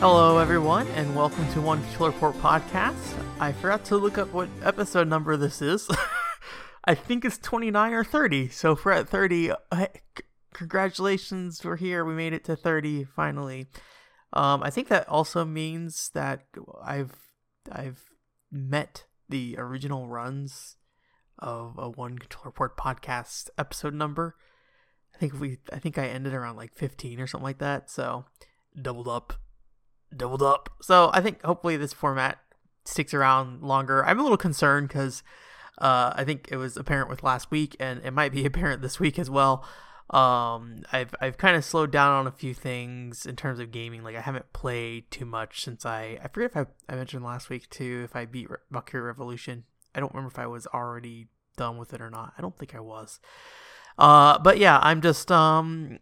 Hello, everyone, and welcome to One Controller Port podcast. I forgot to look up what episode number this is. I think it's 29 or 30. So if we're at 30, uh, c- congratulations, we're here. We made it to 30 finally. Um, I think that also means that I've I've met the original runs of a One Controller Port podcast episode number. I think we I think I ended around like 15 or something like that. So doubled up doubled up. So I think hopefully this format sticks around longer. I'm a little concerned because uh, I think it was apparent with last week, and it might be apparent this week as well. Um, I've I've kind of slowed down on a few things in terms of gaming. Like I haven't played too much since I I forget if I, I mentioned last week too if I beat Re- Valkyria Revolution. I don't remember if I was already done with it or not. I don't think I was. Uh, but yeah, I'm just um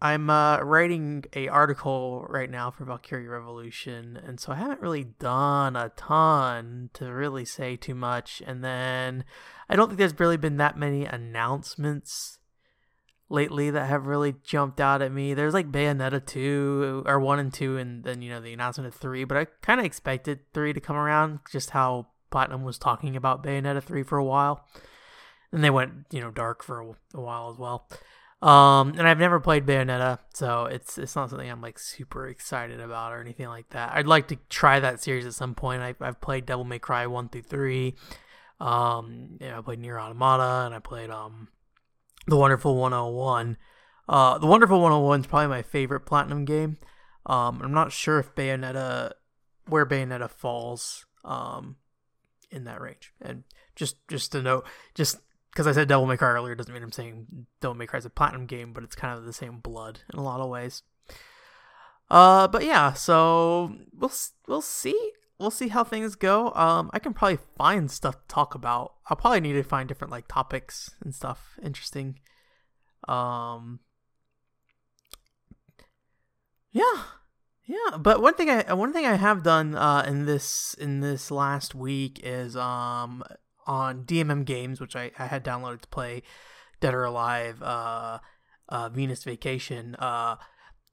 I'm uh, writing a article right now for Valkyria Revolution, and so I haven't really done a ton to really say too much. And then I don't think there's really been that many announcements lately that have really jumped out at me. There's like Bayonetta two or one and two, and then you know the announcement of three. But I kind of expected three to come around, just how Platinum was talking about Bayonetta three for a while, and they went you know dark for a, a while as well. Um, and I've never played Bayonetta, so it's it's not something I'm like super excited about or anything like that. I'd like to try that series at some point. I, I've played Devil May Cry one through three. Um, yeah, I played Nier Automata, and I played um, the Wonderful 101. Uh, the Wonderful 101 is probably my favorite Platinum game. Um, I'm not sure if Bayonetta, where Bayonetta falls, um, in that range. And just just to note, just because I said Devil May Cry earlier doesn't mean I'm saying Devil May Cry is a platinum game, but it's kind of the same blood in a lot of ways. Uh, but yeah, so we'll we'll see we'll see how things go. Um, I can probably find stuff to talk about. I'll probably need to find different like topics and stuff interesting. Um, yeah, yeah. But one thing I one thing I have done uh in this in this last week is um on DMM Games, which I, I had downloaded to play Dead or Alive, uh, uh, Venus Vacation, uh,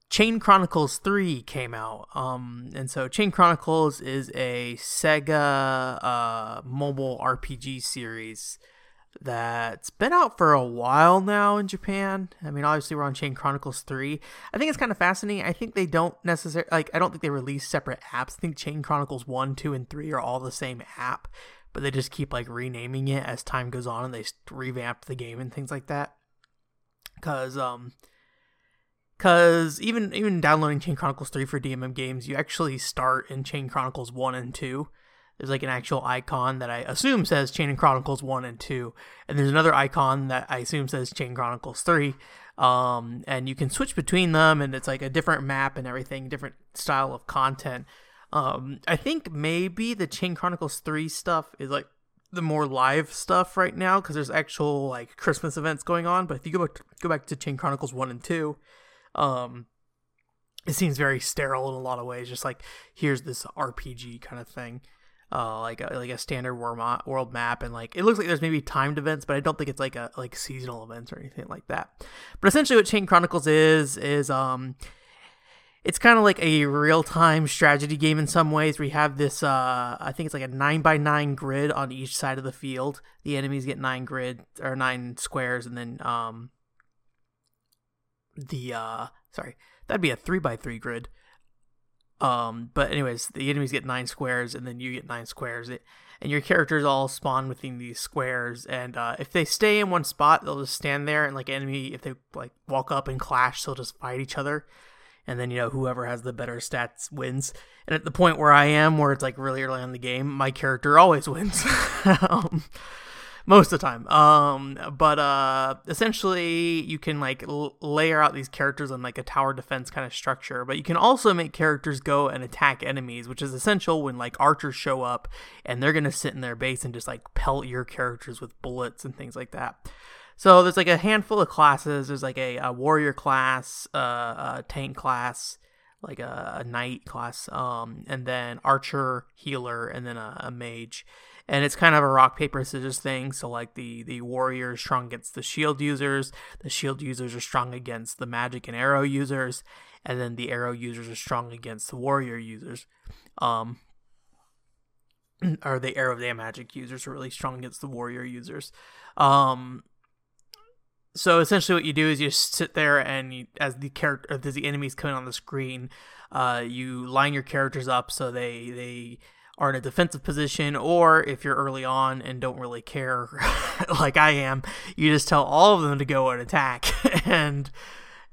Chain Chronicles 3 came out. Um, and so Chain Chronicles is a Sega uh, mobile RPG series that's been out for a while now in Japan. I mean, obviously we're on Chain Chronicles 3. I think it's kind of fascinating. I think they don't necessarily like I don't think they release separate apps. I think Chain Chronicles 1, 2 and 3 are all the same app but they just keep like renaming it as time goes on and they revamp the game and things like that. Because um because even even downloading chain chronicles 3 for dmm games you actually start in chain chronicles 1 and 2 there's like an actual icon that i assume says chain chronicles 1 and 2 and there's another icon that i assume says chain chronicles 3 um and you can switch between them and it's like a different map and everything different style of content um, I think maybe the Chain Chronicles 3 stuff is like the more live stuff right now because there's actual like Christmas events going on. But if you go back to, go back to Chain Chronicles 1 and 2, um, it seems very sterile in a lot of ways. Just like here's this RPG kind of thing. Uh, like a, like a standard world map, and like it looks like there's maybe timed events, but I don't think it's like a like seasonal events or anything like that. But essentially, what Chain Chronicles is is um, it's kind of like a real-time strategy game in some ways We have this uh, i think it's like a 9 by 9 grid on each side of the field. The enemies get 9 grid or 9 squares and then um, the uh, sorry that'd be a 3 by 3 grid. Um, but anyways the enemies get 9 squares and then you get 9 squares. It, and your characters all spawn within these squares and uh, if they stay in one spot they'll just stand there and like enemy if they like walk up and clash they'll just fight each other and then you know whoever has the better stats wins. And at the point where I am, where it's like really early in the game, my character always wins. um, most of the time. Um, but uh, essentially, you can like l- layer out these characters on like a tower defense kind of structure. But you can also make characters go and attack enemies, which is essential when like archers show up and they're gonna sit in their base and just like pelt your characters with bullets and things like that. So there's like a handful of classes. There's like a, a warrior class, uh, a tank class, like a, a knight class, um, and then archer, healer, and then a, a mage. And it's kind of a rock paper scissors thing. So like the the warrior is strong against the shield users, the shield users are strong against the magic and arrow users, and then the arrow users are strong against the warrior users. Um, or the arrow the magic users are really strong against the warrior users. Um, so essentially, what you do is you sit there and you, as the character, as the enemies coming on the screen, uh, you line your characters up so they they are in a defensive position, or if you're early on and don't really care, like I am, you just tell all of them to go and attack, and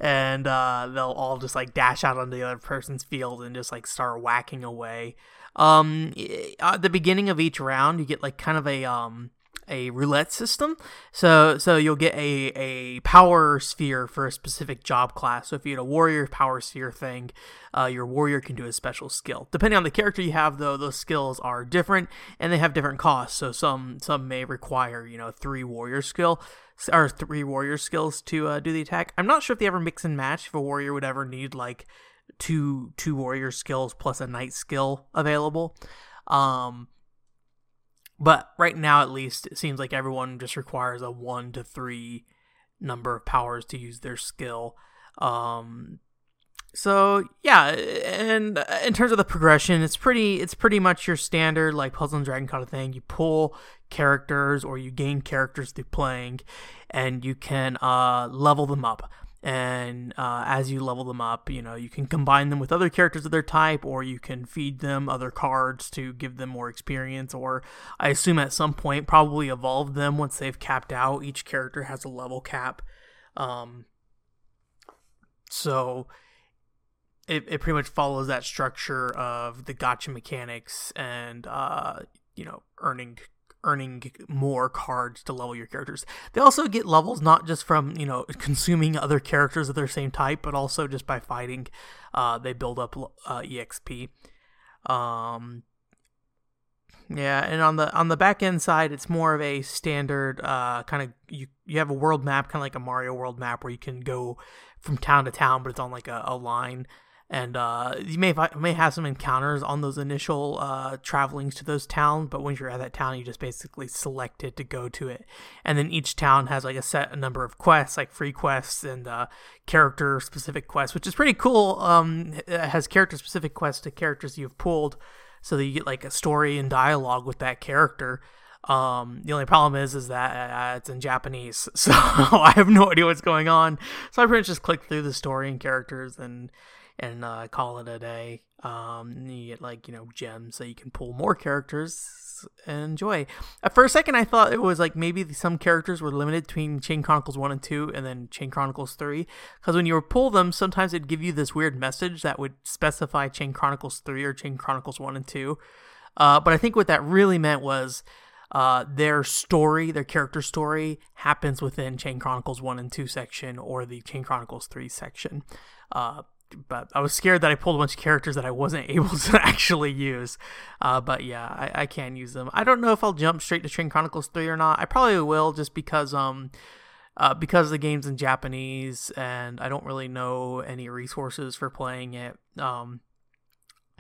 and uh, they'll all just like dash out onto the other person's field and just like start whacking away. Um, at the beginning of each round, you get like kind of a um a roulette system. So so you'll get a, a power sphere for a specific job class. So if you had a warrior power sphere thing, uh, your warrior can do a special skill. Depending on the character you have, though, those skills are different and they have different costs. So some some may require you know three warrior skill or three warrior skills to uh, do the attack. I'm not sure if they ever mix and match. If a warrior would ever need like two two warrior skills plus a knight skill available. Um, but right now, at least, it seems like everyone just requires a one to three number of powers to use their skill. Um, so yeah, and in terms of the progression, it's pretty it's pretty much your standard like Puzzle and Dragon kind of thing. You pull characters or you gain characters through playing, and you can uh, level them up and uh, as you level them up you know you can combine them with other characters of their type or you can feed them other cards to give them more experience or i assume at some point probably evolve them once they've capped out. Each character has a level cap. Um, so it, it pretty much follows that structure of the gacha mechanics and uh, you know earning earning more cards to level your characters. They also get levels not just from you know consuming other characters of their same type, but also just by fighting. Uh, they build up uh, exp. Um, yeah, and on the on the back end side, it's more of a standard uh, kind of you you have a world map, kind of like a Mario World map, where you can go from town to town, but it's on like a, a line and uh, you may may have some encounters on those initial uh, travelings to those towns. But once you're at that town, you just basically select it to go to it, and then each town has like a set number of quests, like free quests and uh, character specific quests, which is pretty cool. Um, has character specific quests to characters you've pulled, so that you get like a story and dialogue with that character. Um, the only problem is, is that uh, it's in Japanese, so I have no idea what's going on. So I pretty much just click through the story and characters and and uh, call it a day. Um, you get like you know gems so you can pull more characters and enjoy. For a second, I thought it was like maybe some characters were limited between Chain Chronicles One and Two, and then Chain Chronicles Three. Because when you pull them, sometimes it'd give you this weird message that would specify Chain Chronicles Three or Chain Chronicles One and Two. Uh, but I think what that really meant was uh, their story, their character story, happens within Chain Chronicles 1 and 2 section or the Chain Chronicles 3 section. Uh, but I was scared that I pulled a bunch of characters that I wasn't able to actually use. Uh, but yeah, I, I can use them. I don't know if I'll jump straight to Chain Chronicles 3 or not. I probably will just because um uh, because the game's in Japanese and I don't really know any resources for playing it. Um,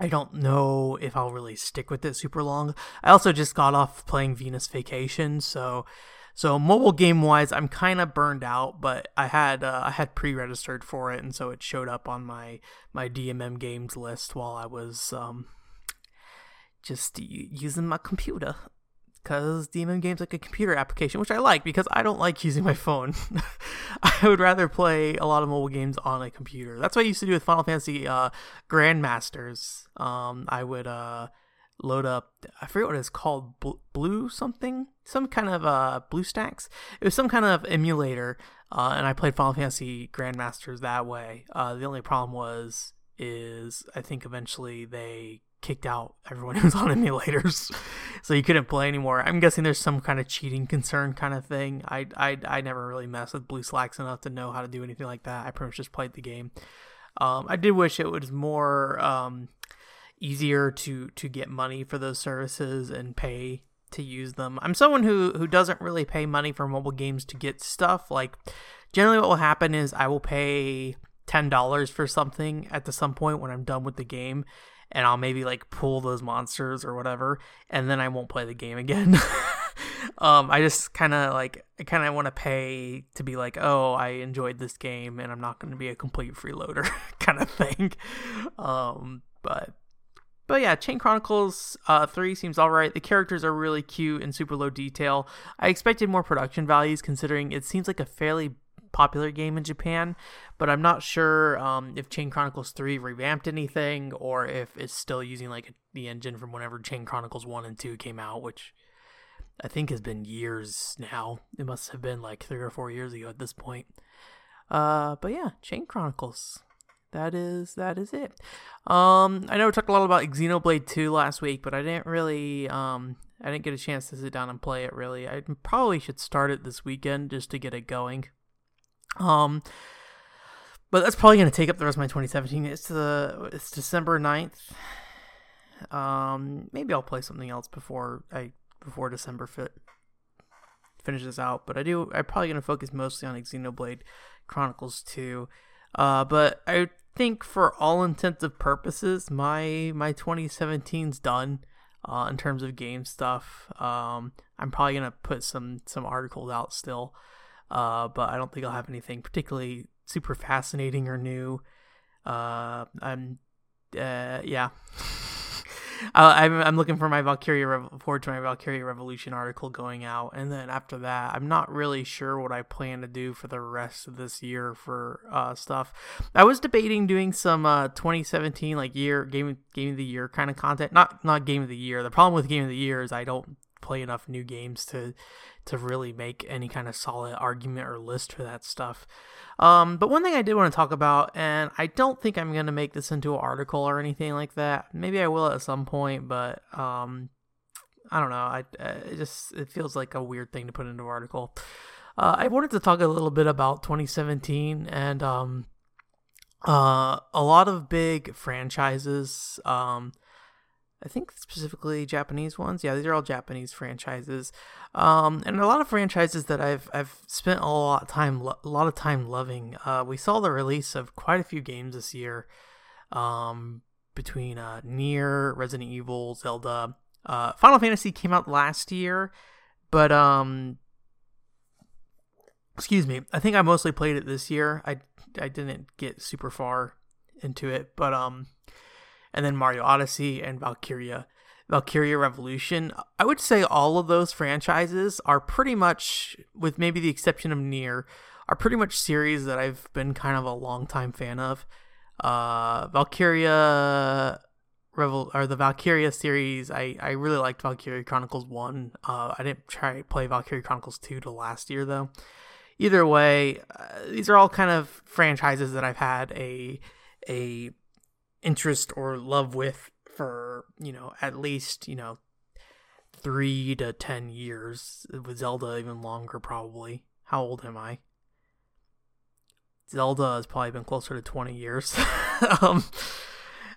I don't know if I'll really stick with it super long. I also just got off playing Venus Vacation, so so mobile game wise, I'm kind of burned out, but I had uh, I had pre-registered for it, and so it showed up on my my DMM games list while I was um, just using my computer. Because DMM games like a computer application, which I like because I don't like using my phone. I would rather play a lot of mobile games on a computer. That's what I used to do with Final Fantasy uh, Grandmasters. Um, I would uh, load up I forget what it's called blue something some kind of uh BlueStacks it was some kind of emulator uh, and I played Final Fantasy Grandmasters that way uh, the only problem was is I think eventually they kicked out everyone who was on emulators. So you couldn't play anymore. I'm guessing there's some kind of cheating concern kind of thing. I I, I never really messed with BlueStacks enough to know how to do anything like that. I pretty much just played the game. Um, I did wish it was more um, easier to to get money for those services and pay to use them. I'm someone who who doesn't really pay money for mobile games to get stuff. Like generally what will happen is I will pay $10 for something at the some point when I'm done with the game and I'll maybe like pull those monsters or whatever and then I won't play the game again. um, I just kind of like I kind of want to pay to be like, oh, I enjoyed this game, and I'm not going to be a complete freeloader kind of thing. Um, but but yeah, Chain Chronicles uh, 3 seems alright. The characters are really cute and super low detail. I expected more production values considering it seems like a fairly popular game in Japan, but I'm not sure um, if Chain Chronicles 3 revamped anything or if it's still using like the engine from whenever Chain Chronicles 1 and 2 came out, which I think has been years now. It must have been like three or four years ago at this point. Uh, but yeah, Chain Chronicles. That is that is it. Um, I know we talked a lot about Xenoblade 2 last week, but I didn't really um I didn't get a chance to sit down and play it really. I probably should start it this weekend just to get it going. Um, but that's probably going to take up the rest of my 2017. It's the it's December 9th. Um, maybe I'll play something else before I before December fit finishes out. But I do I'm probably going to focus mostly on Xenoblade Chronicles 2. Uh, but I think for all intents and purposes, my my 2017's done. Uh, in terms of game stuff, um, I'm probably gonna put some some articles out still. Uh, but I don't think I'll have anything particularly super fascinating or new. Uh, I'm, uh, yeah. I'm, I'm looking for my Valkyria Rev- forward to my Valkyria Revolution article going out, and then after that, I'm not really sure what I plan to do for the rest of this year for uh, stuff. I was debating doing some uh, 2017 like year game game of the year kind of content. Not not game of the year. The problem with game of the year is I don't play enough new games to to really make any kind of solid argument or list for that stuff. Um, but one thing I did want to talk about, and I don't think I'm going to make this into an article or anything like that. Maybe I will at some point, but um, I don't know. I it just it feels like a weird thing to put into an article. Uh, I wanted to talk a little bit about 2017 and um, uh, a lot of big franchises. Um, I think specifically Japanese ones. Yeah, these are all Japanese franchises, um, and a lot of franchises that I've I've spent a lot of time a lot of time loving. Uh, we saw the release of quite a few games this year, um, between uh, NieR, Resident Evil, Zelda, uh, Final Fantasy came out last year, but um, excuse me, I think I mostly played it this year. I I didn't get super far into it, but um and then Mario Odyssey and Valkyria. Valkyria Revolution. I would say all of those franchises are pretty much, with maybe the exception of NieR, are pretty much series that I've been kind of a long time fan of. Uh, Valkyria Revol or the Valkyria series, I, I really liked Valkyria Chronicles 1. Uh, I didn't try to play Valkyria Chronicles 2 to last year though. Either way, uh, these are all kind of franchises that I've had a a interest or love with for you know at least you know three to ten years with Zelda even longer probably. How old am I? Zelda has probably been closer to twenty years. um,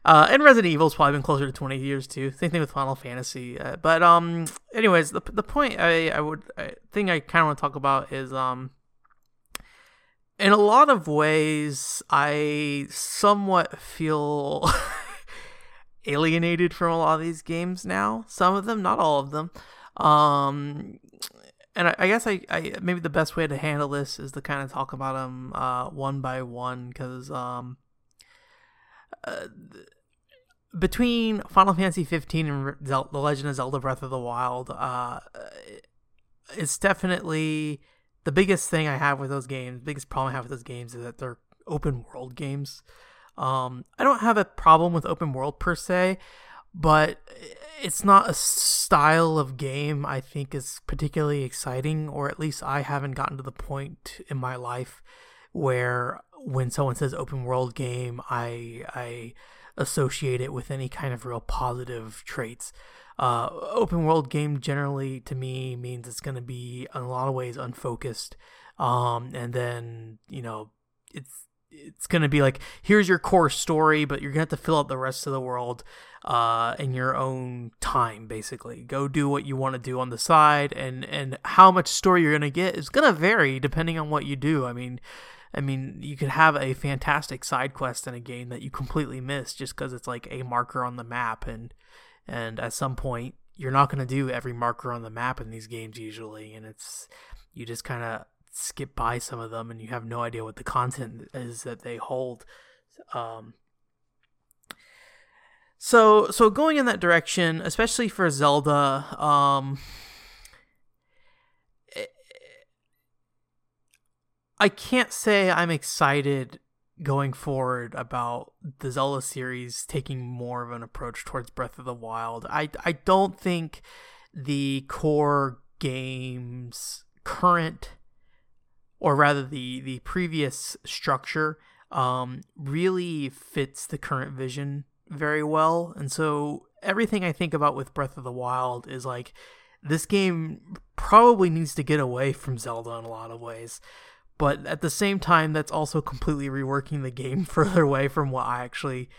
uh, and Resident Evil's probably been closer to twenty years too. Same thing with Final Fantasy. Uh, but um, anyways, the the point I I would I, thing I kind of want to talk about is um in a lot of ways, I somewhat feel alienated from a lot of these games now. Some of them, not all of them. Um, and I, I guess I, I, maybe the best way to handle this is to kind of talk about them uh, one by one because um, uh, between Final Fantasy 15 and Zel- The Legend of Zelda Breath of the Wild, uh, it's definitely the biggest thing I have with those games, biggest problem I have with those games is that they're open world games. Um, I don't have a problem with open world per se, but it's not a style of game I think is particularly exciting, or at least I haven't gotten to the point in my life where when someone says open world game, I I associate it with any kind of real positive traits uh, open world game generally to me means it's going to be in a lot of ways unfocused. Um, and then you know it's it's going to be like here's your core story but you're going to have to fill out the rest of the world uh, in your own time basically. Go do what you want to do on the side and and how much story you're going to get is going to vary depending on what you do. I mean I mean, you could have a fantastic side quest in a game that you completely miss just because it's like a marker on the map, and and at some point you're not going to do every marker on the map in these games usually, and it's you just kind of skip by some of them and you have no idea what the content is that they hold. Um, so so going in that direction, especially for Zelda, um, I can't say I'm excited going forward about the Zelda series taking more of an approach towards Breath of the Wild. I I don't think the core game's current or rather the the previous structure um, really fits the current vision very well. And so everything I think about with Breath of the Wild is like this game probably needs to get away from Zelda in a lot of ways. But at the same time, that's also completely reworking the game further away from what I actually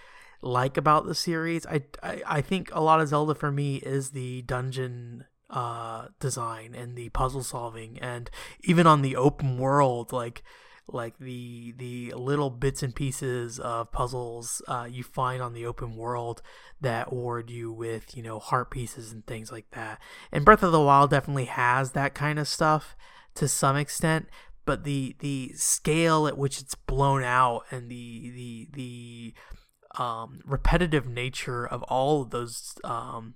like about the series. I, I, I think a lot of Zelda for me is the dungeon uh, design and the puzzle solving, and even on the open world, like like the the little bits and pieces of puzzles uh, you find on the open world that award you with you know heart pieces and things like that. And Breath of the Wild definitely has that kind of stuff to some extent, but the the scale at which it's blown out and the the the um, repetitive nature of all of those um,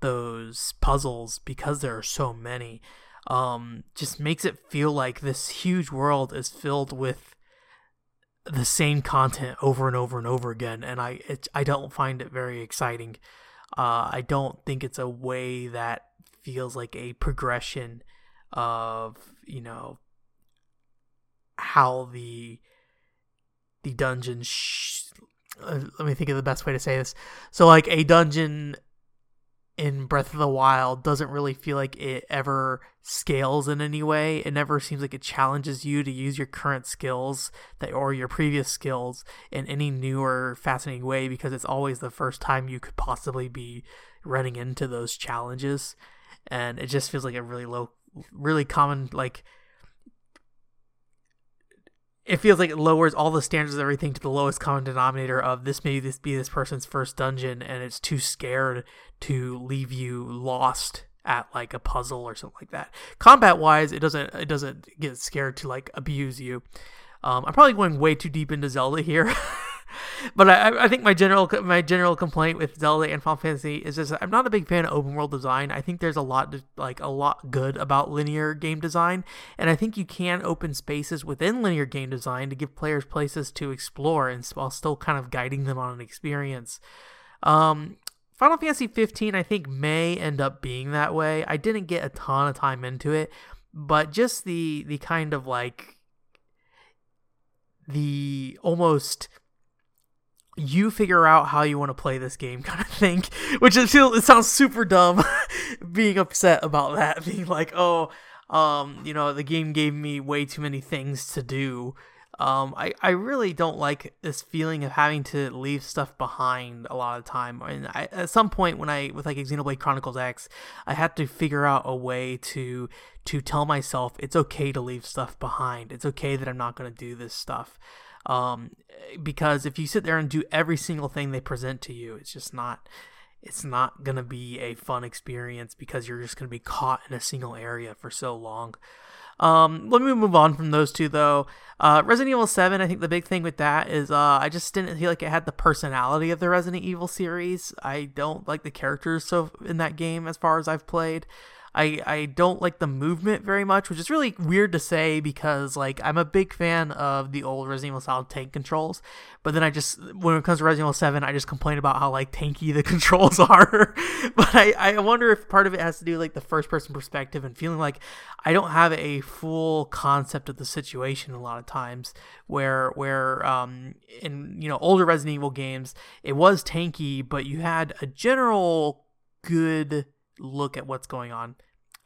those puzzles because there are so many um, just makes it feel like this huge world is filled with the same content over and over and over again, and I it, I don't find it very exciting. Uh, I don't think it's a way that feels like a progression of you know how the the dungeon. Sh- uh, let me think of the best way to say this. So like a dungeon in Breath of the Wild doesn't really feel like it ever scales in any way. It never seems like it challenges you to use your current skills that or your previous skills in any new or fascinating way because it's always the first time you could possibly be running into those challenges. And it just feels like a really low really common like it feels like it lowers all the standards of everything to the lowest common denominator of this may this be this person's first dungeon and it's too scared to leave you lost at like a puzzle or something like that. Combat wise, it doesn't it doesn't get scared to like abuse you. Um, I'm probably going way too deep into Zelda here. but I, I think my general my general complaint with Zelda and Final Fantasy is just I'm not a big fan of open world design. I think there's a lot to, like a lot good about linear game design, and I think you can open spaces within linear game design to give players places to explore and while still kind of guiding them on an experience. Um, Final Fantasy 15 I think may end up being that way. I didn't get a ton of time into it, but just the the kind of like the almost you figure out how you want to play this game kind of thing which feels it sounds super dumb being upset about that being like oh um you know the game gave me way too many things to do. Um i i really don't like this feeling of having to leave stuff behind a lot of time and I, at some point when i with like xenoblade chronicles x i had to figure out a way to to tell myself it's okay to leave stuff behind. It's okay that i'm not going to do this stuff um, because if you sit there and do every single thing they present to you, it's just not it's not gonna be a fun experience because you're just gonna be caught in a single area for so long. Um, let me move on from those two though. Uh, Resident Evil 7, I think the big thing with that is uh, I just didn't feel like it had the personality of the Resident Evil series. I don't like the characters so in that game as far as I've played. I I don't like the movement very much, which is really weird to say because like I'm a big fan of the old Resident Evil style tank controls, but then I just when it comes to Resident Evil 7, I just complain about how like tanky the controls are. but I I wonder if part of it has to do like the first person perspective and feeling like I don't have a full concept of the situation a lot of times where where um in you know older Resident Evil games it was tanky, but you had a general good look at what's going on.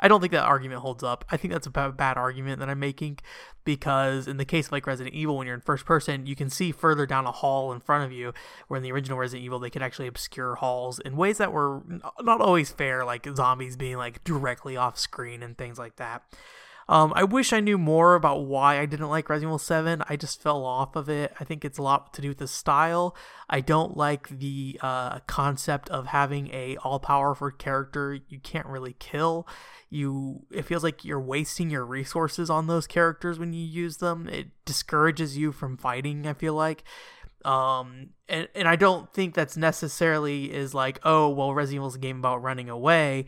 I don't think that argument holds up. I think that's a bad argument that I'm making because in the case of like Resident Evil, when you're in first person, you can see further down a hall in front of you. Where in the original Resident Evil, they could actually obscure halls in ways that were not always fair, like zombies being like directly off screen and things like that. Um, I wish I knew more about why I didn't like Resident Evil 7. I just fell off of it. I think it's a lot to do with the style. I don't like the uh, concept of having a all-powerful character you can't really kill. You, it feels like you're wasting your resources on those characters when you use them. It discourages you from fighting. I feel like um and and I don't think that's necessarily is like oh well Resident Evil's a game about running away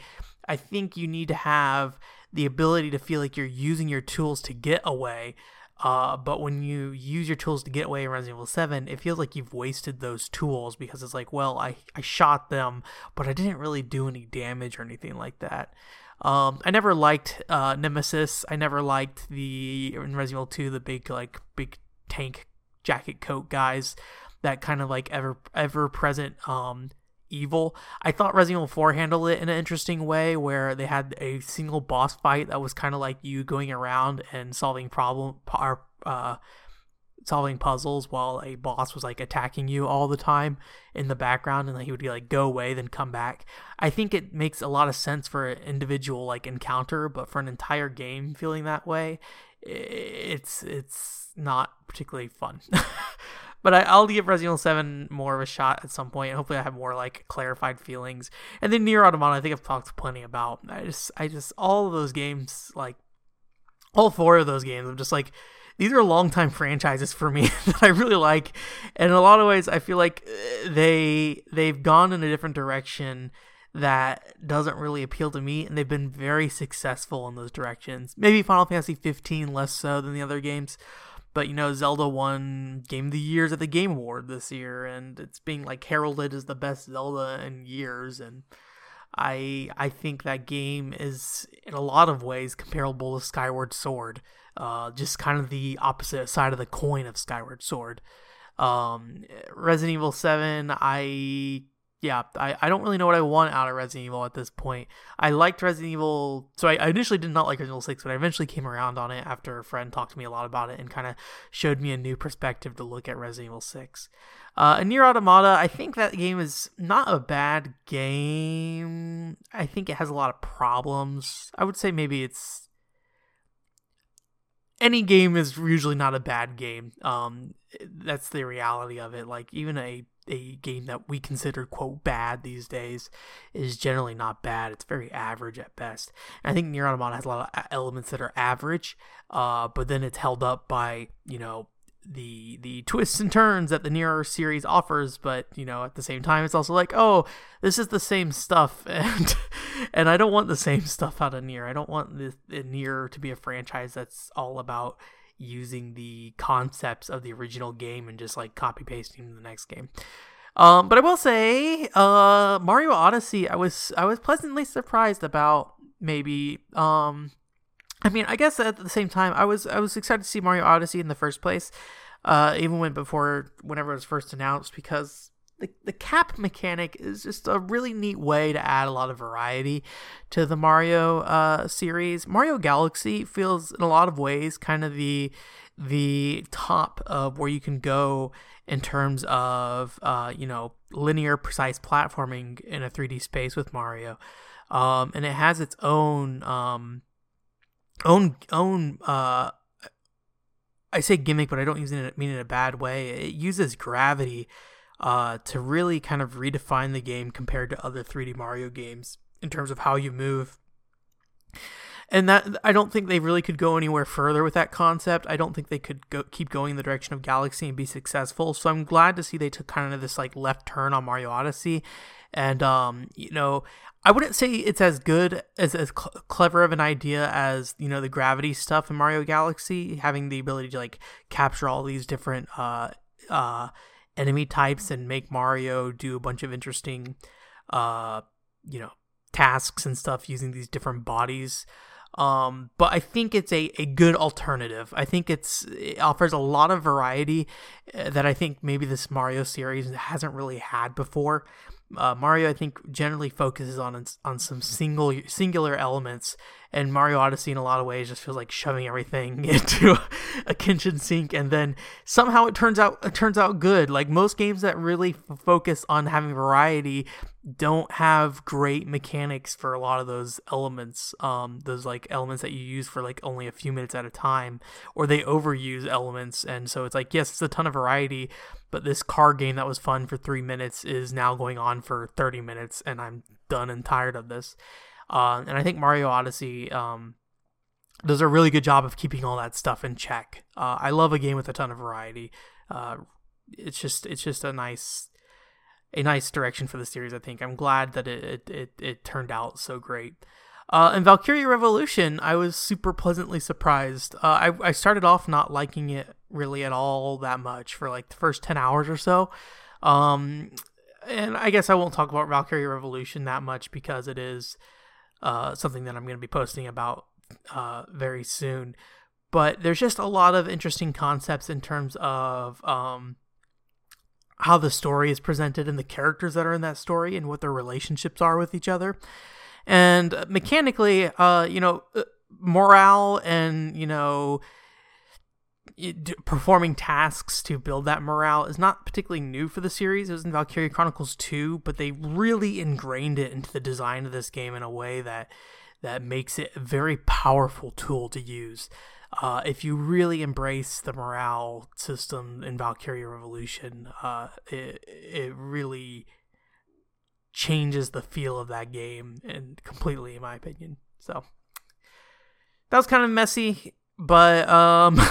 I think you need to have the ability to feel like you're using your tools to get away. Uh, but when you use your tools to get away in Resident Evil 7, it feels like you've wasted those tools because it's like, well, I, I shot them, but I didn't really do any damage or anything like that. Um, I never liked uh, Nemesis. I never liked the in Resident Evil 2 the big like big tank jacket coat guys that kind of like ever ever present um evil. I thought Resident Evil 4 handled it in an interesting way where they had a single boss fight that was kind of like you going around and solving problem uh, solving puzzles while a boss was like attacking you all the time in the background and like, he would be like go away then come back. I think it makes a lot of sense for an individual like encounter, but for an entire game feeling that way, it's it's not particularly fun. But I, will give Resident Evil 7 more of a shot at some point. Hopefully, I have more like clarified feelings. And then Nier Automata, I think I've talked plenty about. I just, I just, all of those games, like all four of those games, I'm just like, these are longtime franchises for me that I really like. And in a lot of ways, I feel like uh, they they've gone in a different direction that doesn't really appeal to me, and they've been very successful in those directions. Maybe Final Fantasy 15 less so than the other games. But you know, Zelda won Game of the Years at the Game Award this year, and it's being like heralded as the best Zelda in years. And I I think that game is in a lot of ways comparable to Skyward Sword, uh, just kind of the opposite side of the coin of Skyward Sword. Um, Resident Evil Seven, I yeah, I, I don't really know what I want out of Resident Evil at this point. I liked Resident Evil, so I, I initially did not like Resident Evil 6, but I eventually came around on it after a friend talked to me a lot about it and kind of showed me a new perspective to look at Resident Evil 6. Uh, and Automata, I think that game is not a bad game. I think it has a lot of problems. I would say maybe it's. Any game is usually not a bad game. Um, that's the reality of it. Like, even a a game that we consider quote bad these days is generally not bad. It's very average at best. And I think Nier Automata has a lot of elements that are average, uh, but then it's held up by you know the the twists and turns that the Nier series offers. But you know at the same time, it's also like oh this is the same stuff, and and I don't want the same stuff out of Nier. I don't want the, the to be a franchise that's all about using the concepts of the original game and just like copy pasting the next game. Um, but I will say, uh, Mario Odyssey, I was I was pleasantly surprised about. Maybe, um, I mean, I guess at the same time, I was I was excited to see Mario Odyssey in the first place, uh, even when before whenever it was first announced, because the, the cap mechanic is just a really neat way to add a lot of variety to the Mario uh, series. Mario Galaxy feels in a lot of ways kind of the the top of where you can go in terms of uh, you know linear precise platforming in a 3D space with Mario, um, and it has its own um, own own uh, I say gimmick, but I don't use it mean in a bad way. It uses gravity uh, to really kind of redefine the game compared to other 3D Mario games in terms of how you move. And that I don't think they really could go anywhere further with that concept. I don't think they could go, keep going in the direction of Galaxy and be successful. So I'm glad to see they took kind of this like left turn on Mario Odyssey. And um, you know, I wouldn't say it's as good as as cl- clever of an idea as you know the gravity stuff in Mario Galaxy, having the ability to like capture all these different uh uh enemy types and make Mario do a bunch of interesting, uh, you know, tasks and stuff using these different bodies. Um, but I think it's a, a good alternative. I think it's it offers a lot of variety uh, that I think maybe this Mario series hasn't really had before. Uh, Mario, I think, generally focuses on on some single singular elements and Mario Odyssey in a lot of ways just feels like shoving everything into a kitchen sink and then somehow it turns out it turns out good. Like most games that really f- focus on having variety don't have great mechanics for a lot of those elements um those like elements that you use for like only a few minutes at a time or they overuse elements and so it's like yes it's a ton of variety but this car game that was fun for 3 minutes is now going on for 30 minutes and I'm done and tired of this uh, and I think Mario Odyssey um, does a really good job of keeping all that stuff in check. Uh, I love a game with a ton of variety. Uh, it's just it's just a nice a nice direction for the series. I think I'm glad that it it, it, it turned out so great. Uh, and Valkyria Revolution, I was super pleasantly surprised. Uh, I I started off not liking it really at all that much for like the first ten hours or so. Um, and I guess I won't talk about Valkyria Revolution that much because it is uh, something that I'm going to be posting about uh, very soon. But there's just a lot of interesting concepts in terms of um, how the story is presented and the characters that are in that story and what their relationships are with each other. And mechanically, uh, you know, uh, morale and, you know, performing tasks to build that morale is not particularly new for the series. It was in Valkyria Chronicles 2, but they really ingrained it into the design of this game in a way that that makes it a very powerful tool to use. Uh, if you really embrace the morale system in Valkyria Revolution, uh, it it really changes the feel of that game and completely, in my opinion. So that was kind of messy, but um.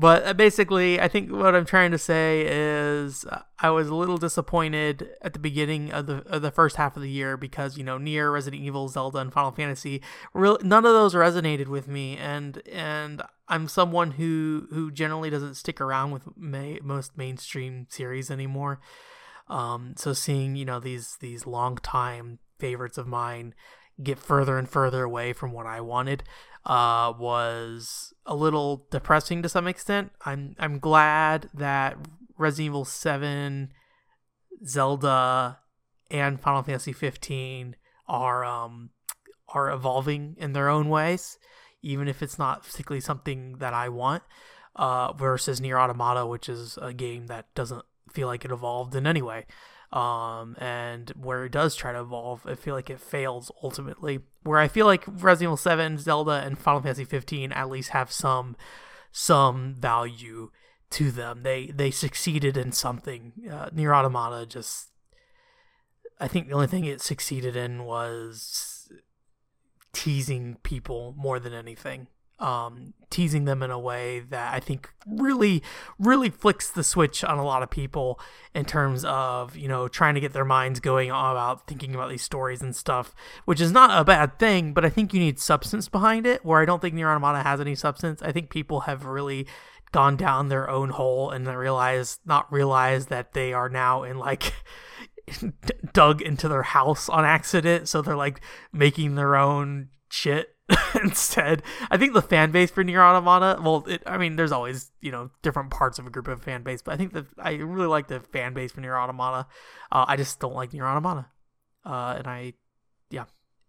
But uh, basically, I think what I'm trying to say is uh, I was a little disappointed at the beginning of the of the first half of the year because you know NieR Resident Evil, Zelda, and Final Fantasy, really none of those resonated with me, and and I'm someone who who generally doesn't stick around with may, most mainstream series anymore. Um, so seeing you know these these long time favorites of mine get further and further away from what I wanted uh, was a little depressing to some extent. I'm I'm glad that Resident Evil 7, Zelda, and Final Fantasy 15 are um are evolving in their own ways, even if it's not particularly something that I want. Uh, versus NieR Automata, which is a game that doesn't feel like it evolved in any way um, and where it does try to evolve, I feel like it fails ultimately. Where I feel like Resident Evil 7, Zelda, and Final Fantasy 15 at least have some some value to them. They they succeeded in something. Uh, NieR Automata just, I think the only thing it succeeded in was teasing people more than anything um, teasing them in a way that I think really, really flicks the switch on a lot of people in terms of, you know, trying to get their minds going about thinking about these stories and stuff, which is not a bad thing, but I think you need substance behind it, where I don't think NieR Automata has any substance. I think people have really gone down their own hole and realize, not realize that they are now in like, dug into their house on accident so they're like making their own shit instead. I think the fan base for NieR Automata, well, it, I mean, there's always you know different parts of a group of fan base, but I think that I really like the fan base for NieR Automata. Uh, I just don't like NieR Automata, uh, and I, yeah.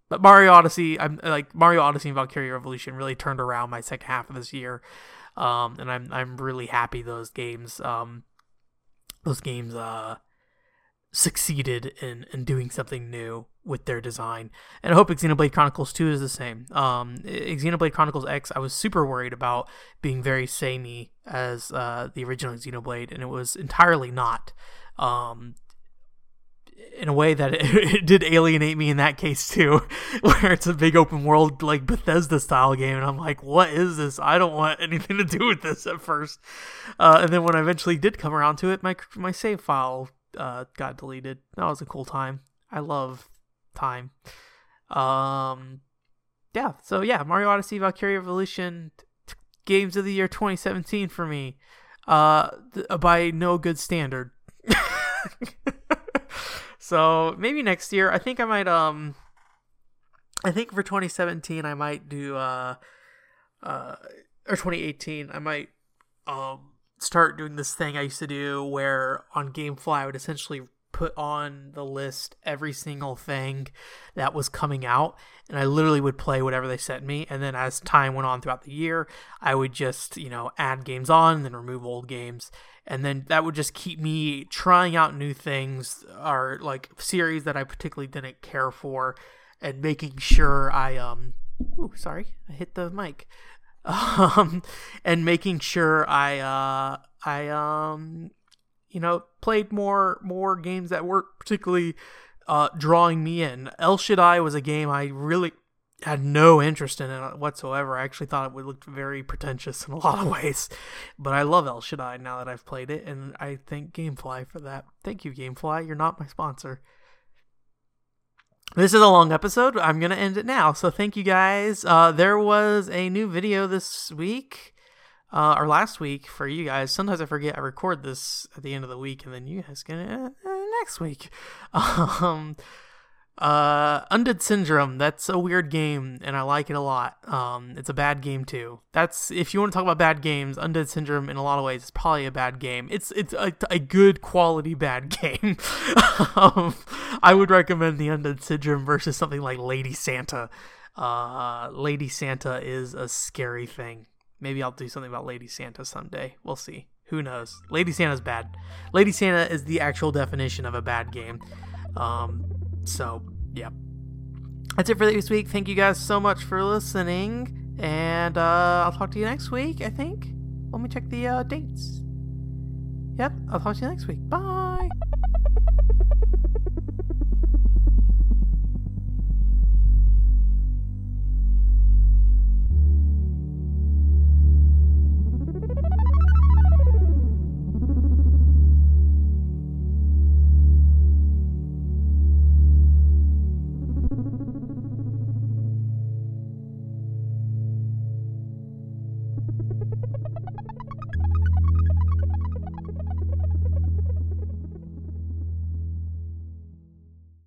But Mario Odyssey, I'm like Mario Odyssey and Valkyria Revolution really turned around my second half of this year, um, and I'm I'm really happy those games, um, those games, uh, succeeded in, in doing something new with their design. And I hope Xenoblade Chronicles 2 is the same. Um, Xenoblade Chronicles X, I was super worried about being very samey as uh, the original Xenoblade, and it was entirely not. Um, in a way that it, it, did alienate me in that case too, where it's a big open world like Bethesda style game, and I'm like, what is this? I don't want anything to do with this at first. Uh, and then when I eventually did come around to it, my my save file uh, got deleted. That was a cool time. I love time. Um, yeah. So yeah, Mario Odyssey, Valkyria Revolution, t- games of the year 2017 for me. Uh, th- by no good standard. so maybe next year. I think I might. Um, I think for 2017 I might do. Uh, uh, or 2018 I might. Um start doing this thing I used to do where on GameFly I would essentially put on the list every single thing that was coming out, and I literally would play whatever they sent me. And then as time went on throughout the year, I would just, you know, add games on and then remove old games. And then that would just keep me trying out new things or like series that I particularly didn't care for and making sure I, um, ooh, sorry, I hit the mic. Um, and making sure I, uh, I, um, you know, played more more games that weren't particularly uh, drawing me in. El Shaddai was a game I really had no interest in it whatsoever. I actually thought it would look very pretentious in a lot of ways, but I love El Shaddai now that I've played it, and I thank GameFly for that. Thank you, GameFly. You're not my sponsor. This is a long episode. I'm gonna end it now. So thank you guys. Uh, there was a new video this week uh, or last week for you guys. Sometimes I forget I record this at the end of the week, and then you guys get it uh, next week. Um, uh, Undead Syndrome. That's a weird game, and I like it a lot. Um, it's a bad game too. That's if you want to talk about bad games. Undead Syndrome, in a lot of ways, is probably a bad game. It's it's a, a good quality bad game. um, I would recommend the Undead Syndrome versus something like Lady Santa. Uh, Lady Santa is a scary thing. Maybe I'll do something about Lady Santa someday. We'll see. Who knows? Lady Santa's bad. Lady Santa is the actual definition of a bad game. Um, so, yeah. That's it for this week. Thank you guys so much for listening. And uh, I'll talk to you next week, I think. Let me check the uh, dates. Yep, I'll talk to you next week. Bye.